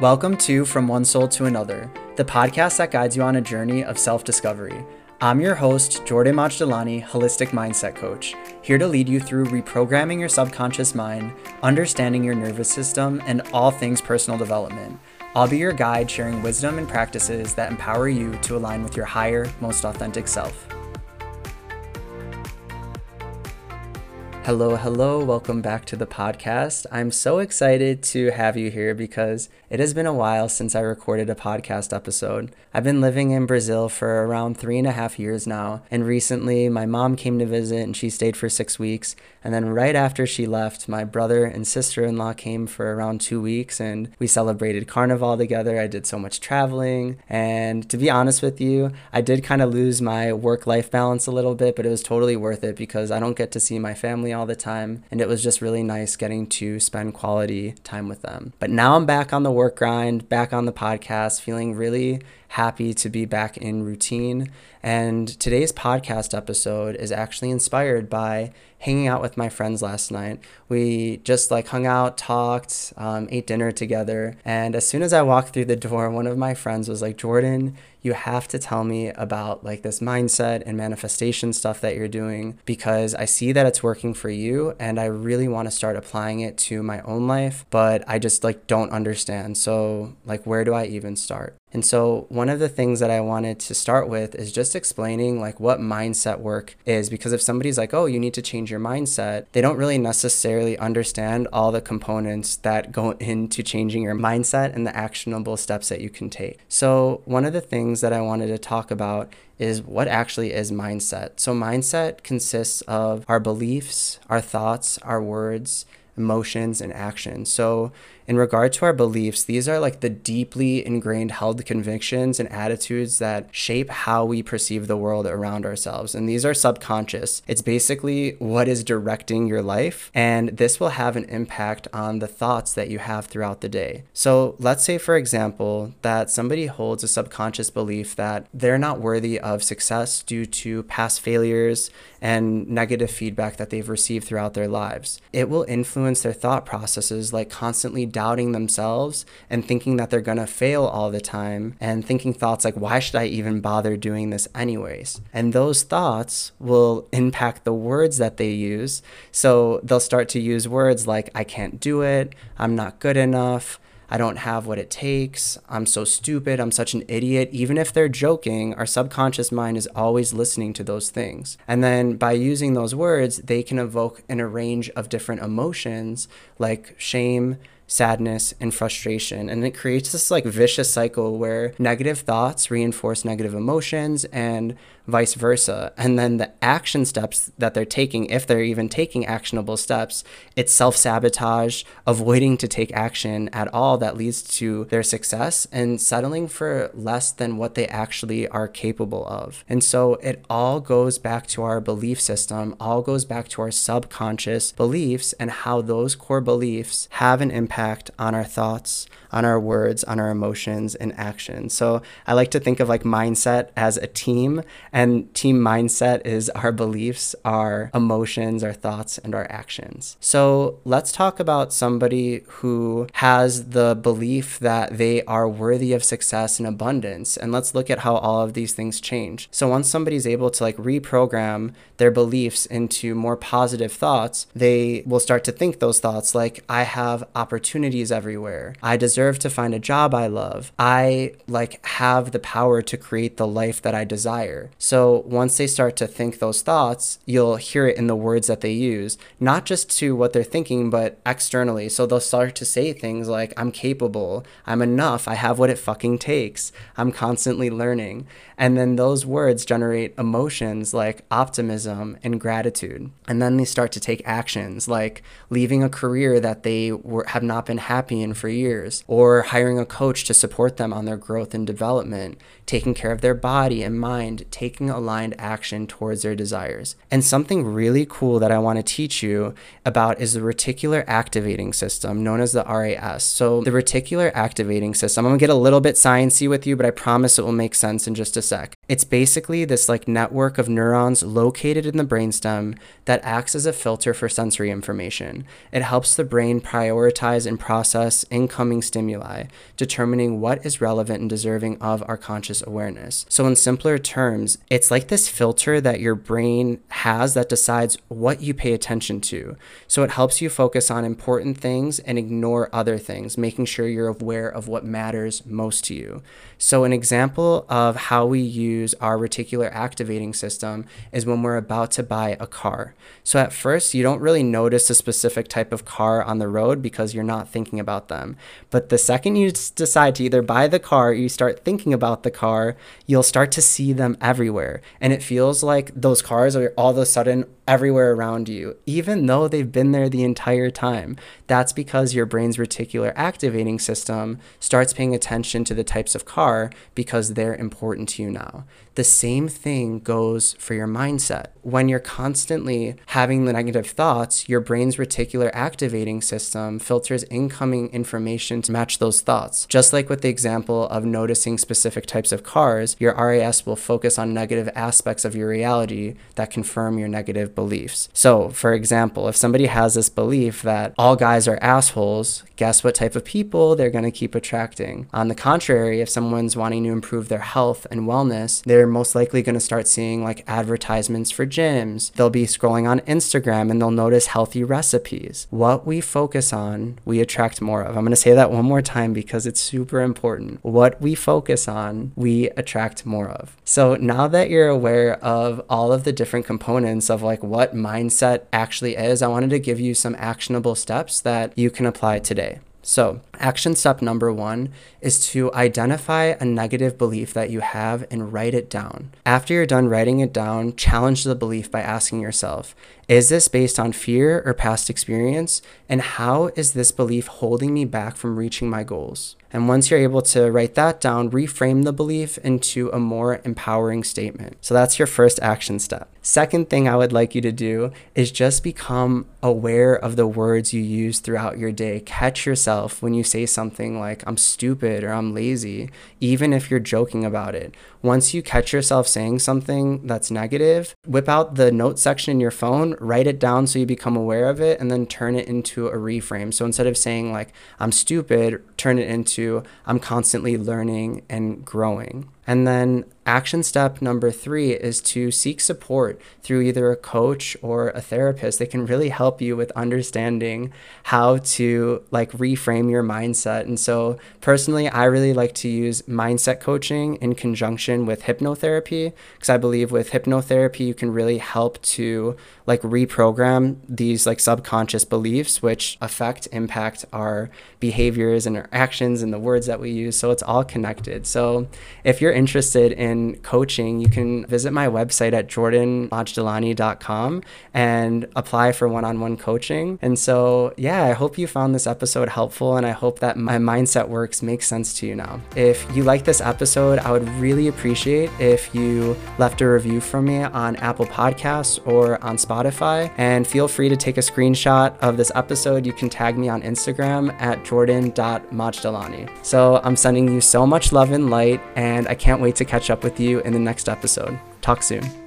Welcome to From One Soul to Another, the podcast that guides you on a journey of self discovery. I'm your host, Jordan Majdalani, Holistic Mindset Coach, here to lead you through reprogramming your subconscious mind, understanding your nervous system, and all things personal development. I'll be your guide sharing wisdom and practices that empower you to align with your higher, most authentic self. Hello, hello, welcome back to the podcast. I'm so excited to have you here because it has been a while since I recorded a podcast episode. I've been living in Brazil for around three and a half years now, and recently my mom came to visit and she stayed for six weeks. And then right after she left, my brother and sister in law came for around two weeks and we celebrated Carnival together. I did so much traveling, and to be honest with you, I did kind of lose my work life balance a little bit, but it was totally worth it because I don't get to see my family all the time. And it was just really nice getting to spend quality time with them. But now I'm back on the work grind, back on the podcast, feeling really happy to be back in routine. And today's podcast episode is actually inspired by hanging out with my friends last night. We just like hung out, talked, um, ate dinner together. And as soon as I walked through the door, one of my friends was like, Jordan, you have to tell me about like this mindset and manifestation stuff that you're doing because I see that it's working for you and I really want to start applying it to my own life, but I just like don't understand. So, like, where do I even start? And so, one of the things that I wanted to start with is just explaining like what mindset work is because if somebody's like, "Oh, you need to change your mindset," they don't really necessarily understand all the components that go into changing your mindset and the actionable steps that you can take. So, one of the things that I wanted to talk about is what actually is mindset. So, mindset consists of our beliefs, our thoughts, our words, emotions, and actions. So, in regard to our beliefs, these are like the deeply ingrained held convictions and attitudes that shape how we perceive the world around ourselves. And these are subconscious. It's basically what is directing your life, and this will have an impact on the thoughts that you have throughout the day. So, let's say, for example, that somebody holds a subconscious belief that they're not worthy of success due to past failures and negative feedback that they've received throughout their lives. It will influence their thought processes like constantly doubting themselves and thinking that they're going to fail all the time and thinking thoughts like, why should I even bother doing this anyways? And those thoughts will impact the words that they use. So they'll start to use words like, I can't do it, I'm not good enough. I don't have what it takes. I'm so stupid. I'm such an idiot. Even if they're joking, our subconscious mind is always listening to those things. And then by using those words, they can evoke in a range of different emotions like shame, sadness, and frustration. And it creates this like vicious cycle where negative thoughts reinforce negative emotions and vice versa. And then the action steps that they're taking, if they're even taking actionable steps, it's self sabotage, avoiding to take action at all that leads to their success and settling for less than what they actually are capable of. And so it all goes back to our belief system, all goes back to our subconscious beliefs and how those core beliefs have an impact on our thoughts, on our words, on our emotions and actions. So I like to think of like mindset as a team, and team mindset is our beliefs, our emotions, our thoughts, and our actions. So let's talk about somebody who has the belief that they are worthy of success and abundance. And let's look at how all of these things change. So once somebody's able to like reprogram their beliefs into more positive thoughts, they will start to think those thoughts like, I have opportunities everywhere. I deserve deserve to find a job I love. I like have the power to create the life that I desire. So once they start to think those thoughts, you'll hear it in the words that they use, not just to what they're thinking, but externally. So they'll start to say things like, I'm capable, I'm enough, I have what it fucking takes, I'm constantly learning. And then those words generate emotions like optimism and gratitude. And then they start to take actions like leaving a career that they were, have not been happy in for years, or hiring a coach to support them on their growth and development, taking care of their body and mind, taking aligned action towards their desires. And something really cool that I want to teach you about is the reticular activating system, known as the RAS. So, the reticular activating system, I'm going to get a little bit sciencey with you, but I promise it will make sense in just a sec. It's basically this like network of neurons located in the brainstem that acts as a filter for sensory information. It helps the brain prioritize and process incoming stimuli stimuli, determining what is relevant and deserving of our conscious awareness. So, in simpler terms, it's like this filter that your brain has that decides what you pay attention to. So, it helps you focus on important things and ignore other things, making sure you're aware of what matters most to you. So, an example of how we use our reticular activating system is when we're about to buy a car. So, at first, you don't really notice a specific type of car on the road because you're not thinking about them. But the second you decide to either buy the car you start thinking about the car, you'll start to see them everywhere. And it feels like those cars are all of a sudden everywhere around you, even though they've been there the entire time. That's because your brain's reticular activating system starts paying attention to the types of car because they're important to you now. The same thing goes for your mindset. When you're constantly having the negative thoughts, your brain's reticular activating system filters incoming information to match those thoughts. Just like with the example of noticing specific types of cars, your RAS will focus on negative aspects of your reality that confirm your negative beliefs. So, for example, if somebody has this belief that all guys are assholes, guess what type of people they're going to keep attracting? On the contrary, if someone's wanting to improve their health and wellness, they're most likely going to start seeing like advertisements for gyms. They'll be scrolling on Instagram and they'll notice healthy recipes. What we focus on, we attract more of. I'm going to say that one more time because it's super important. What we focus on, we attract more of. So now that you're aware of all of the different components of like what mindset actually is, I wanted to give you some actionable steps that you can apply today. So, action step number one is to identify a negative belief that you have and write it down. After you're done writing it down, challenge the belief by asking yourself Is this based on fear or past experience? And how is this belief holding me back from reaching my goals? And once you're able to write that down, reframe the belief into a more empowering statement. So that's your first action step. Second thing I would like you to do is just become aware of the words you use throughout your day. Catch yourself when you say something like, I'm stupid or I'm lazy, even if you're joking about it. Once you catch yourself saying something that's negative, whip out the note section in your phone, write it down so you become aware of it, and then turn it into a reframe. So instead of saying, like, I'm stupid, turn it into, I'm constantly learning and growing. And then action step number three is to seek support through either a coach or a therapist. They can really help you with understanding how to like reframe your mindset. And so personally, I really like to use mindset coaching in conjunction with hypnotherapy because I believe with hypnotherapy, you can really help to like reprogram these like subconscious beliefs, which affect, impact our behaviors and our actions and the words that we use. So it's all connected. So if you're interested in coaching, you can visit my website at jordanmajdalani.com and apply for one on one coaching. And so, yeah, I hope you found this episode helpful and I hope that my mindset works makes sense to you now. If you like this episode, I would really appreciate if you left a review for me on Apple Podcasts or on Spotify. And feel free to take a screenshot of this episode. You can tag me on Instagram at jordan.majdalani. So I'm sending you so much love and light, and I can't wait to catch up with you in the next episode. Talk soon.